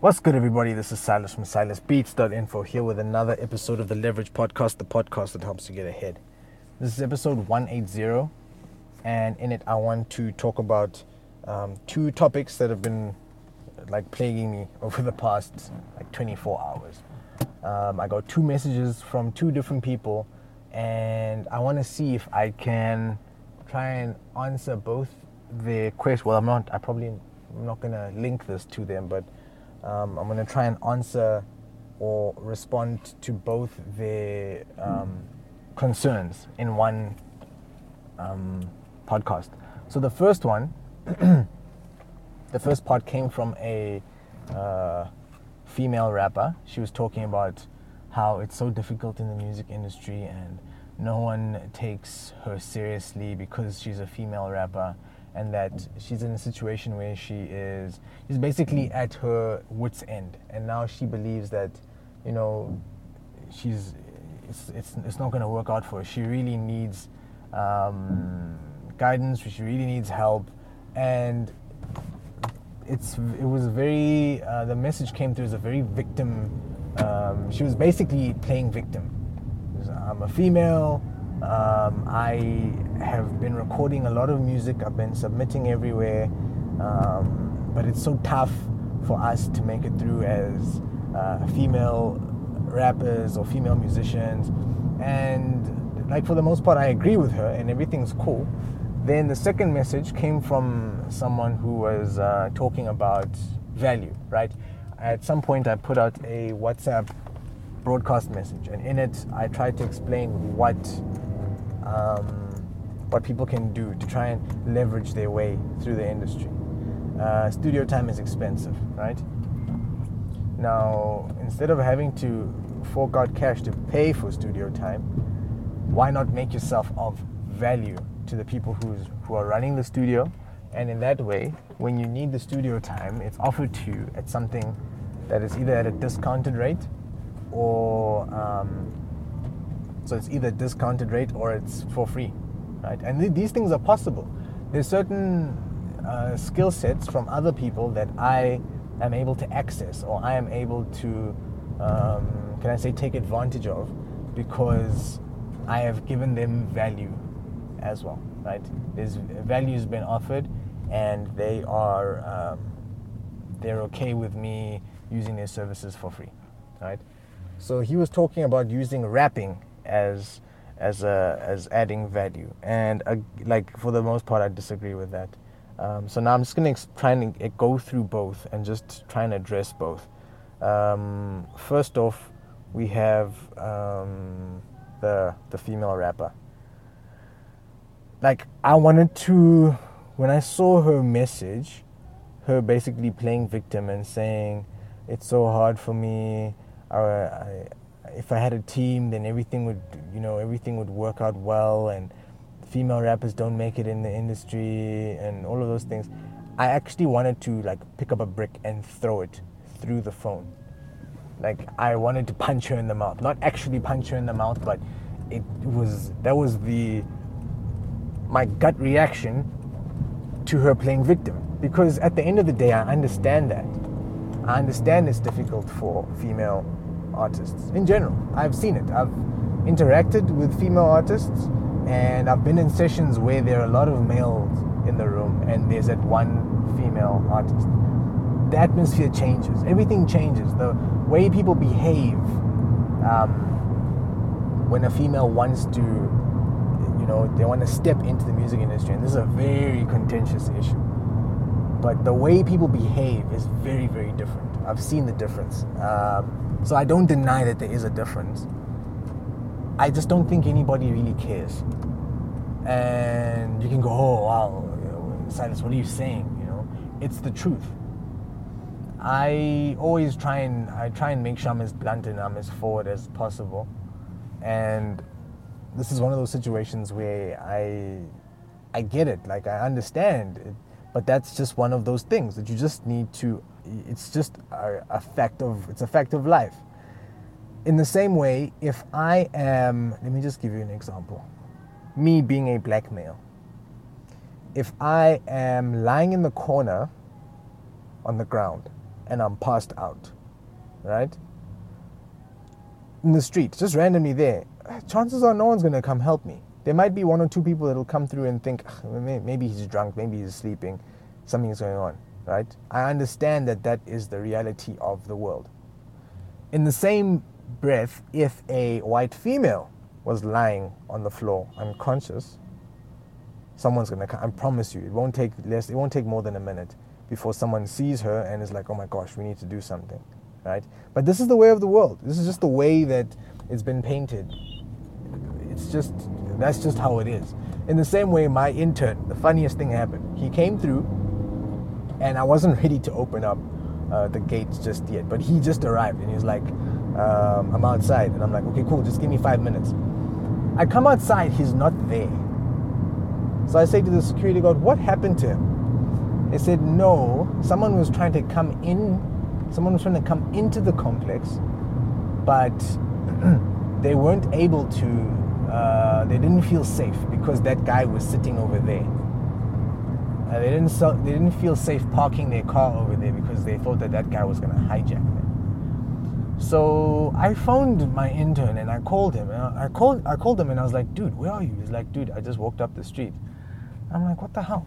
What's good, everybody? This is Silas from SilasBeats.info here with another episode of the Leverage Podcast, the podcast that helps you get ahead. This is episode 180, and in it, I want to talk about um, two topics that have been like plaguing me over the past like 24 hours. Um, I got two messages from two different people, and I want to see if I can try and answer both their questions. Well, I'm not. I probably I'm not gonna link this to them, but um, I'm going to try and answer or respond to both their um, concerns in one um, podcast. So the first one, the first part came from a uh, female rapper. She was talking about how it's so difficult in the music industry and no one takes her seriously because she's a female rapper and that she's in a situation where she is she's basically at her wits end. And now she believes that you know she's it's it's, it's not going to work out for her. She really needs um, guidance. She really needs help. And it's it was very uh, the message came through as a very victim um, she was basically playing victim. I'm a female um, I have been recording a lot of music. I've been submitting everywhere, um, but it's so tough for us to make it through as uh, female rappers or female musicians. And like for the most part, I agree with her, and everything's cool. Then the second message came from someone who was uh, talking about value. Right. At some point, I put out a WhatsApp broadcast message, and in it, I try to explain what um, what people can do to try and leverage their way through the industry. Uh, studio time is expensive, right? Now, instead of having to fork out cash to pay for studio time, why not make yourself of value to the people who's, who are running the studio? And in that way, when you need the studio time, it's offered to you at something that is either at a discounted rate or um, so it's either discounted rate or it's for free, right? And th- these things are possible. There's certain uh, skill sets from other people that I am able to access or I am able to, um, can I say, take advantage of because I have given them value as well, right? There's value's been offered and they are um, they're okay with me using their services for free, right? So he was talking about using rapping as as a, as adding value, and uh, like for the most part, I disagree with that. Um, so now I'm just gonna ex- try and uh, go through both and just try and address both. Um, first off, we have um, the the female rapper. Like I wanted to, when I saw her message, her basically playing victim and saying, "It's so hard for me. I, if I had a team, then everything would, you know, everything would work out well, and female rappers don't make it in the industry, and all of those things. I actually wanted to like pick up a brick and throw it through the phone. Like I wanted to punch her in the mouth, not actually punch her in the mouth, but it was that was the my gut reaction to her playing victim. Because at the end of the day, I understand that. I understand it's difficult for female artists in general. I've seen it. I've interacted with female artists and I've been in sessions where there are a lot of males in the room and there's that one female artist. The atmosphere changes, everything changes. The way people behave um, when a female wants to, you know, they want to step into the music industry, and this is a very contentious issue. But the way people behave is very, very different. I've seen the difference. Um, so I don't deny that there is a difference. I just don't think anybody really cares. And you can go, oh wow, Silas, what are you saying? You know, it's the truth. I always try and I try and make sure I'm as blunt and I'm as forward as possible. And this is one of those situations where I I get it, like I understand it, but that's just one of those things that you just need to it's just a, fact of it's a fact of life. In the same way, if I am, let me just give you an example. Me being a black male. If I am lying in the corner on the ground and I'm passed out, right? In the street, just randomly there, chances are no one's gonna come help me. There might be one or two people that'll come through and think, ah, maybe he's drunk, maybe he's sleeping, something's going on, right? I understand that that is the reality of the world. In the same breath, if a white female was lying on the floor unconscious, someone's gonna come. I promise you, it won't take less. It won't take more than a minute before someone sees her and is like, "Oh my gosh, we need to do something," right? But this is the way of the world. This is just the way that it's been painted. It's just that's just how it is. In the same way, my intern, the funniest thing happened. He came through, and I wasn't ready to open up uh, the gates just yet, but he just arrived, and he was like, um, "I'm outside," and I'm like, "Okay, cool. Just give me five minutes." I come outside. He's not there. So I say to the security guard, What happened to him? They said, No, someone was trying to come in, someone was trying to come into the complex, but they weren't able to, uh, they didn't feel safe because that guy was sitting over there. Uh, they didn't so, they didn't feel safe parking their car over there because they thought that that guy was to hijack them. So I phoned my intern and I called him. And I called I called him and I was like, "Dude, where are you?" He's like, "Dude, I just walked up the street." I'm like, what the hell?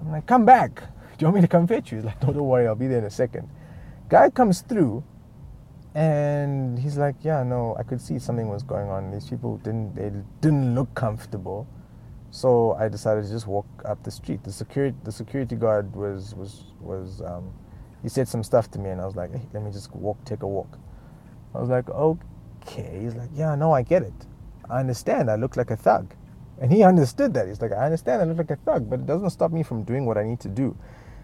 I'm like, come back. Do you want me to come fetch you? He's like, no, don't worry, I'll be there in a second. Guy comes through and he's like, yeah, no, I could see something was going on. These people didn't they didn't look comfortable. So I decided to just walk up the street. The security the security guard was was was um, he said some stuff to me and I was like, hey, let me just walk take a walk. I was like, okay. He's like, yeah, no, I get it. I understand. I look like a thug. And he understood that. He's like, I understand I look like a thug, but it doesn't stop me from doing what I need to do.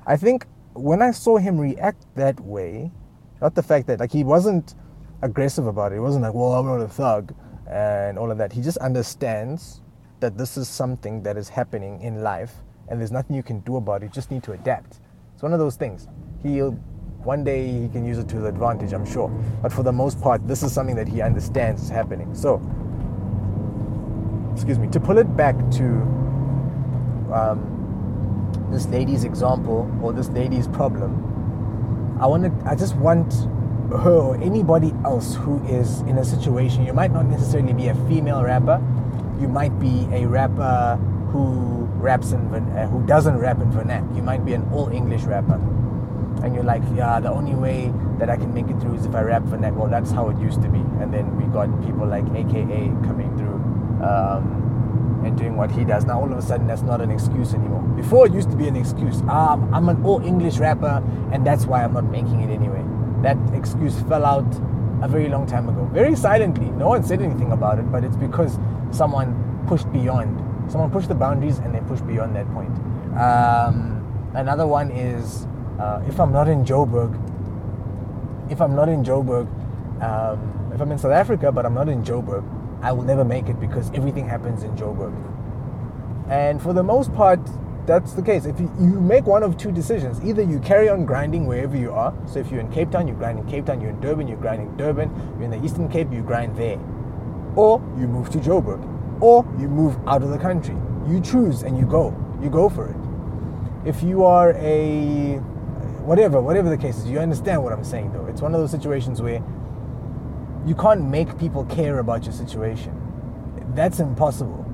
I think when I saw him react that way, not the fact that like he wasn't aggressive about it. It wasn't like, well, I'm not a thug and all of that. He just understands that this is something that is happening in life and there's nothing you can do about it. You just need to adapt. It's one of those things. He'll one day he can use it to his advantage, I'm sure. But for the most part, this is something that he understands is happening. So excuse me, to pull it back to um, this lady's example or this lady's problem, I want to, I just want her or anybody else who is in a situation. You might not necessarily be a female rapper. You might be a rapper who raps in uh, who doesn't rap in vernac. You might be an all English rapper, and you're like, yeah, the only way that I can make it through is if I rap vernac. Well, that's how it used to be. And then we got people like AKA coming through um, and doing what he does. Now all of a sudden that's not an excuse anymore. Before it used to be an excuse. Um, I'm an all English rapper and that's why I'm not making it anyway. That excuse fell out a very long time ago. Very silently. No one said anything about it, but it's because someone pushed beyond. Someone pushed the boundaries and they pushed beyond that point. Um, another one is uh, if I'm not in Joburg, if I'm not in Joburg, um, if I'm in South Africa but I'm not in Joburg, I will never make it because everything happens in Joburg. And for the most part, that's the case. If you, you make one of two decisions, either you carry on grinding wherever you are. So if you're in Cape Town, you grind in Cape Town. You're in Durban, you grind in Durban. You're in the Eastern Cape, you grind there. Or you move to Joburg. Or you move out of the country. You choose and you go. You go for it. If you are a whatever, whatever the case is, you understand what I'm saying though. It's one of those situations where you can't make people care about your situation. That's impossible.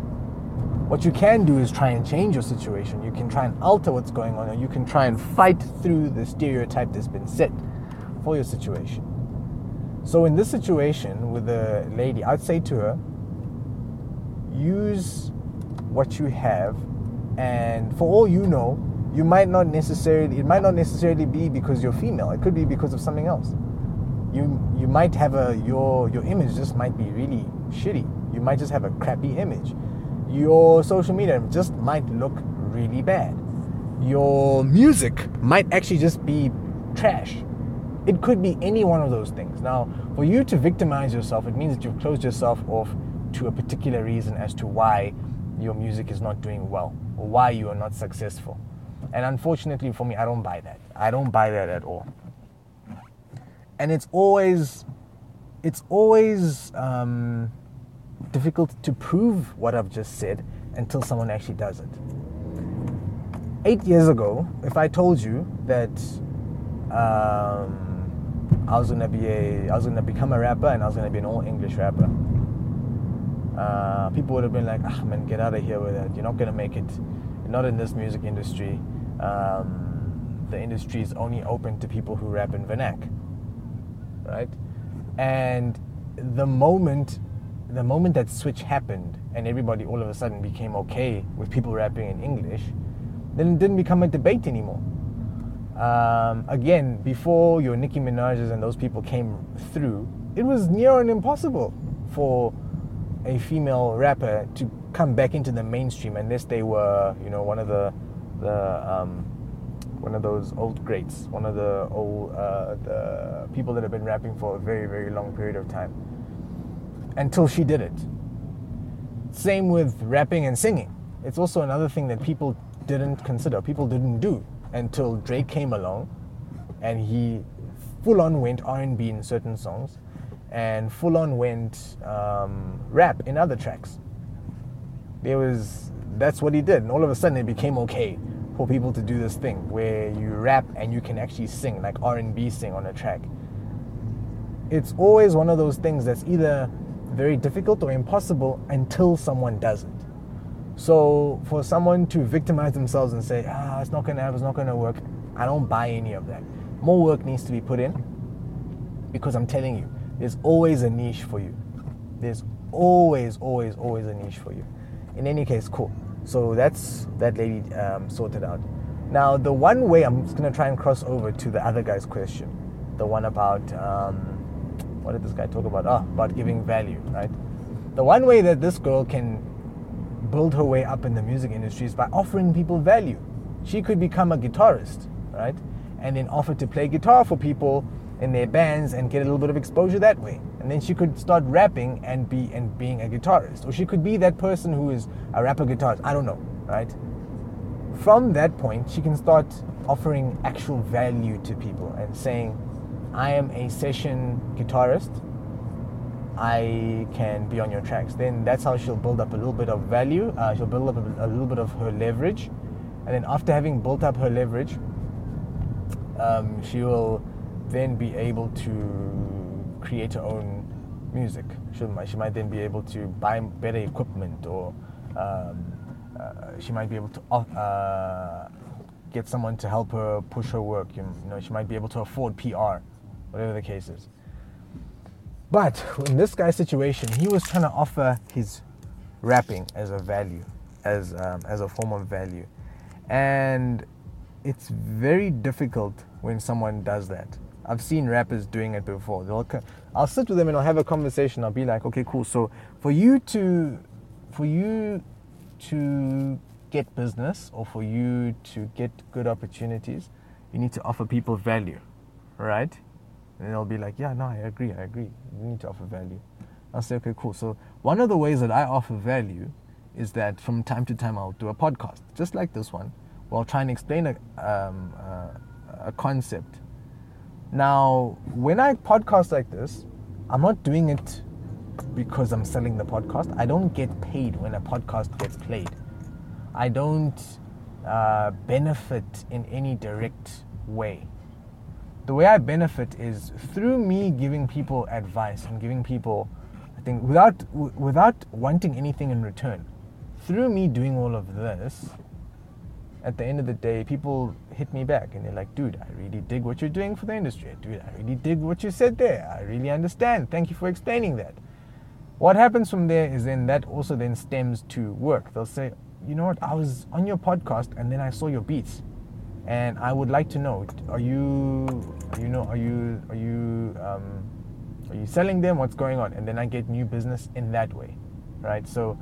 What you can do is try and change your situation. You can try and alter what's going on, or you can try and fight through the stereotype that's been set for your situation. So, in this situation with the lady, I'd say to her, use what you have, and for all you know, you might not necessarily, it might not necessarily be because you're female, it could be because of something else you you might have a your your image just might be really shitty. You might just have a crappy image. Your social media just might look really bad. Your music might actually just be trash. It could be any one of those things. Now, for you to victimize yourself, it means that you've closed yourself off to a particular reason as to why your music is not doing well or why you are not successful. And unfortunately for me, I don't buy that. I don't buy that at all and it's always it's always um, difficult to prove what I've just said until someone actually does it. Eight years ago, if I told you that um, I was gonna be a, I was gonna become a rapper, and I was gonna be an all English rapper. Uh, people would have been like, "Ah, man, get out of here with that. You're not gonna make it. Not in this music industry. Um, the industry is only open to people who rap in vernac, right?" And the moment, the moment that switch happened, and everybody all of a sudden became okay with people rapping in English, then it didn't become a debate anymore. Um, again, before your Nicki Minaj's and those people came through, it was near and impossible for a female rapper to come back into the mainstream unless they were, you know, one of the the um, one of those old greats, one of the old uh, the people that have been rapping for a very very long period of time. Until she did it. Same with rapping and singing. It's also another thing that people didn't consider, people didn't do until Drake came along, and he full on went R&B in certain songs and full on went um, rap in other tracks. There was that's what he did, and all of a sudden it became okay for people to do this thing where you rap and you can actually sing like R&B sing on a track. It's always one of those things that's either very difficult or impossible until someone does it. So for someone to victimize themselves and say, ah, it's not gonna happen, it's not gonna work, I don't buy any of that. More work needs to be put in because I'm telling you, there's always a niche for you. There's always, always, always a niche for you. In any case, cool. So that's that lady um, sorted out. Now, the one way I'm just gonna try and cross over to the other guy's question, the one about um, what did this guy talk about? Ah, about giving value, right? The one way that this girl can build her way up in the music industry is by offering people value. She could become a guitarist, right? And then offer to play guitar for people in their bands and get a little bit of exposure that way. And then she could start rapping and be and being a guitarist. Or she could be that person who is a rapper guitarist. I don't know, right? From that point, she can start offering actual value to people and saying, I am a session guitarist. I can be on your tracks. Then that's how she'll build up a little bit of value. Uh, she'll build up a, a, little bit of her leverage. And then after having built up her leverage, um, she will then be able to create her own music. She might, she might then be able to buy better equipment or um, uh, she might be able to uh, get someone to help her push her work. You know, she might be able to afford PR, whatever the case is. But in this guy's situation, he was trying to offer his rapping as a value, as um, as a form of value, and it's very difficult when someone does that. I've seen rappers doing it before. They'll, I'll sit with them and I'll have a conversation. I'll be like, okay, cool. So for you to, for you to get business or for you to get good opportunities, you need to offer people value, right? And they'll be like, yeah, no, I agree, I agree. You need to offer value. I'll say, okay, cool. So one of the ways that I offer value is that from time to time I'll do a podcast, just like this one, while trying to explain a, um, uh, a concept now, when I podcast like this, I'm not doing it because I'm selling the podcast. I don't get paid when a podcast gets played. I don't uh, benefit in any direct way. The way I benefit is through me giving people advice and giving people, I think, without w- without wanting anything in return. Through me doing all of this, at the end of the day, people hit me back and they're like, dude, I really dig what you're doing for the industry. Dude, I really dig what you said there. I really understand. Thank you for explaining that. What happens from there is then that also then stems to work. They'll say, you know what, I was on your podcast and then I saw your beats. And I would like to know, are you, you know, are you, are you, um, are you selling them? What's going on? And then I get new business in that way, right? So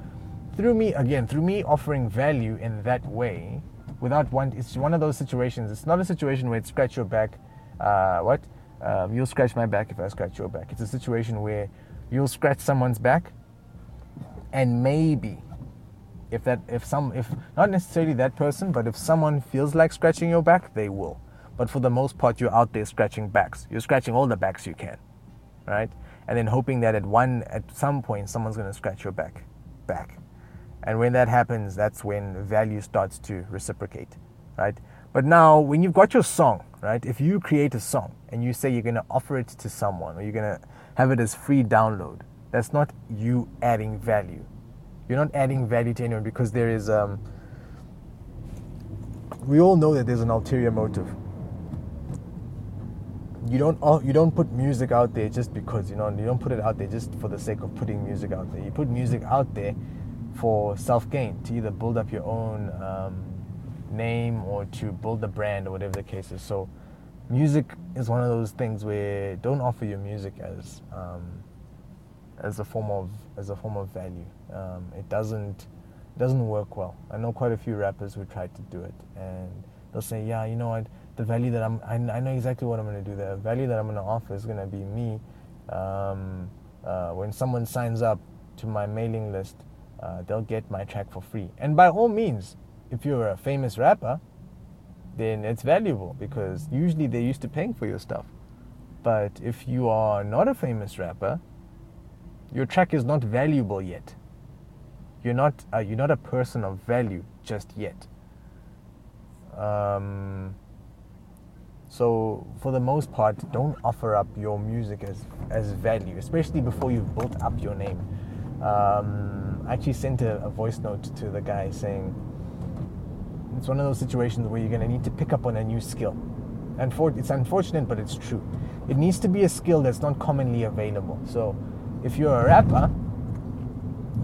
through me, again, through me offering value in that way, without one. It's one of those situations. It's not a situation where it scratch your back. Uh, what? Um, you'll scratch my back if I scratch your back. It's a situation where you'll scratch someone's back, and maybe if that if some if not necessarily that person, but if someone feels like scratching your back, they will. But for the most part, you're out there scratching backs. You're scratching all the backs you can, right? And then hoping that at one at some point someone's gonna scratch your back, back. And when that happens, that's when value starts to reciprocate, right? But now, when you've got your song, right? If you create a song and you say you're going to offer it to someone or you're going to have it as free download, that's not you adding value. You're not adding value to anyone because there is. Um, we all know that there's an ulterior motive. You don't you don't put music out there just because you know you don't put it out there just for the sake of putting music out there. You put music out there for self gain to either build up your own um, name or to build a brand or whatever the case is. So, music is one of those things where don't offer your music as um, as a form of as a form of value. Um, it doesn't doesn't work well. I know quite a few rappers who tried to do it, and they'll say, "Yeah, you know what? The value that I'm, I, I know exactly what I'm going to do. The value that I'm going to offer is going to be me. Um, uh, when someone signs up to my mailing list, uh, they'll get my track for free. And by all means, if you're a famous rapper, then it's valuable because usually they're used to paying for your stuff. But if you are not a famous rapper, your track is not valuable yet you're not uh, you're not a person of value just yet. Um, so for the most part, don't offer up your music as as value, especially before you've built up your name. Um, I actually sent a, a voice note to the guy saying it's one of those situations where you're going to need to pick up on a new skill. And for, it's unfortunate, but it's true. It needs to be a skill that's not commonly available. So if you're a rapper,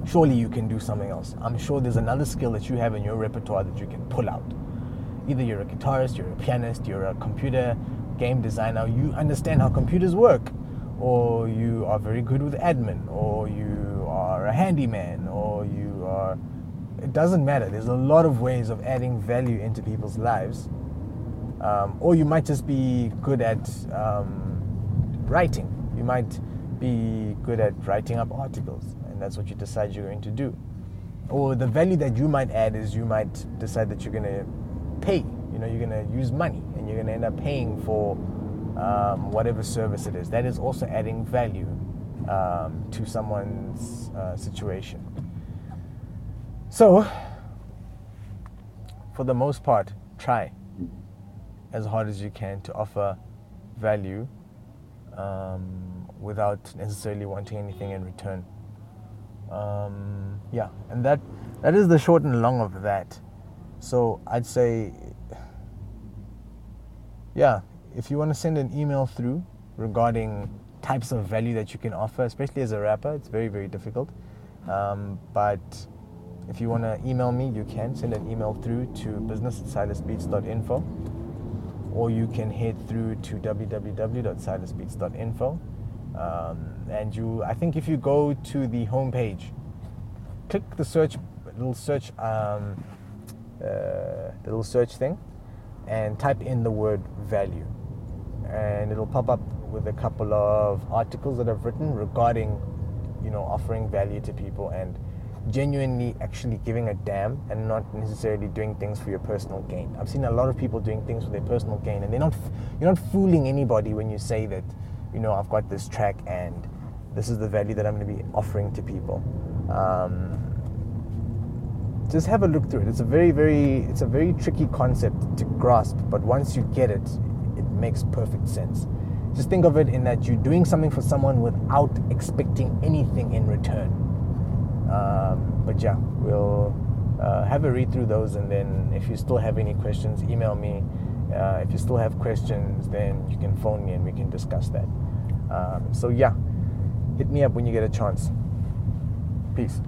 surely you can do something else. I'm sure there's another skill that you have in your repertoire that you can pull out. Either you're a guitarist, you're a pianist, you're a computer game designer, you understand how computers work, or you are very good with admin, or you are a handyman, or you are. It doesn't matter. There's a lot of ways of adding value into people's lives. Um, or you might just be good at um, writing. You might be good at writing up articles and that's what you decide you're going to do. Or the value that you might add is you might decide that you're going to pay. You know, you're going to use money and you're going to end up paying for um, whatever service it is. That is also adding value um, to someone's uh, situation. So, for the most part, try as hard as you can to offer value um, without necessarily wanting anything in return um, yeah, and that that is the short and long of that. So I'd say, yeah, if you want to send an email through regarding types of value that you can offer, especially as a rapper, it's very very difficult. Um, but if you want to email me, you can send an email through to business at silasbeats.info or you can head through to www.silasbeats.info um, and you, I think if you go to the home page, click the search little search um, uh, little search thing, and type in the word value, and it'll pop up with a couple of articles that I've written regarding, you know, offering value to people and genuinely actually giving a damn and not necessarily doing things for your personal gain. I've seen a lot of people doing things for their personal gain, and they're not you're not fooling anybody when you say that you know, I've got this track and this is the value that I'm going to be offering to people. Um, just have a look through it. It's a very, very, it's a very tricky concept to grasp, but once you get it, it makes perfect sense. Just think of it in that you're doing something for someone without expecting anything in return. Um, but yeah, we'll uh, have a read through those, and then if you still have any questions, email me. Uh, if you still have questions, then you can phone me and we can discuss that. Um, so, yeah, hit me up when you get a chance. Peace.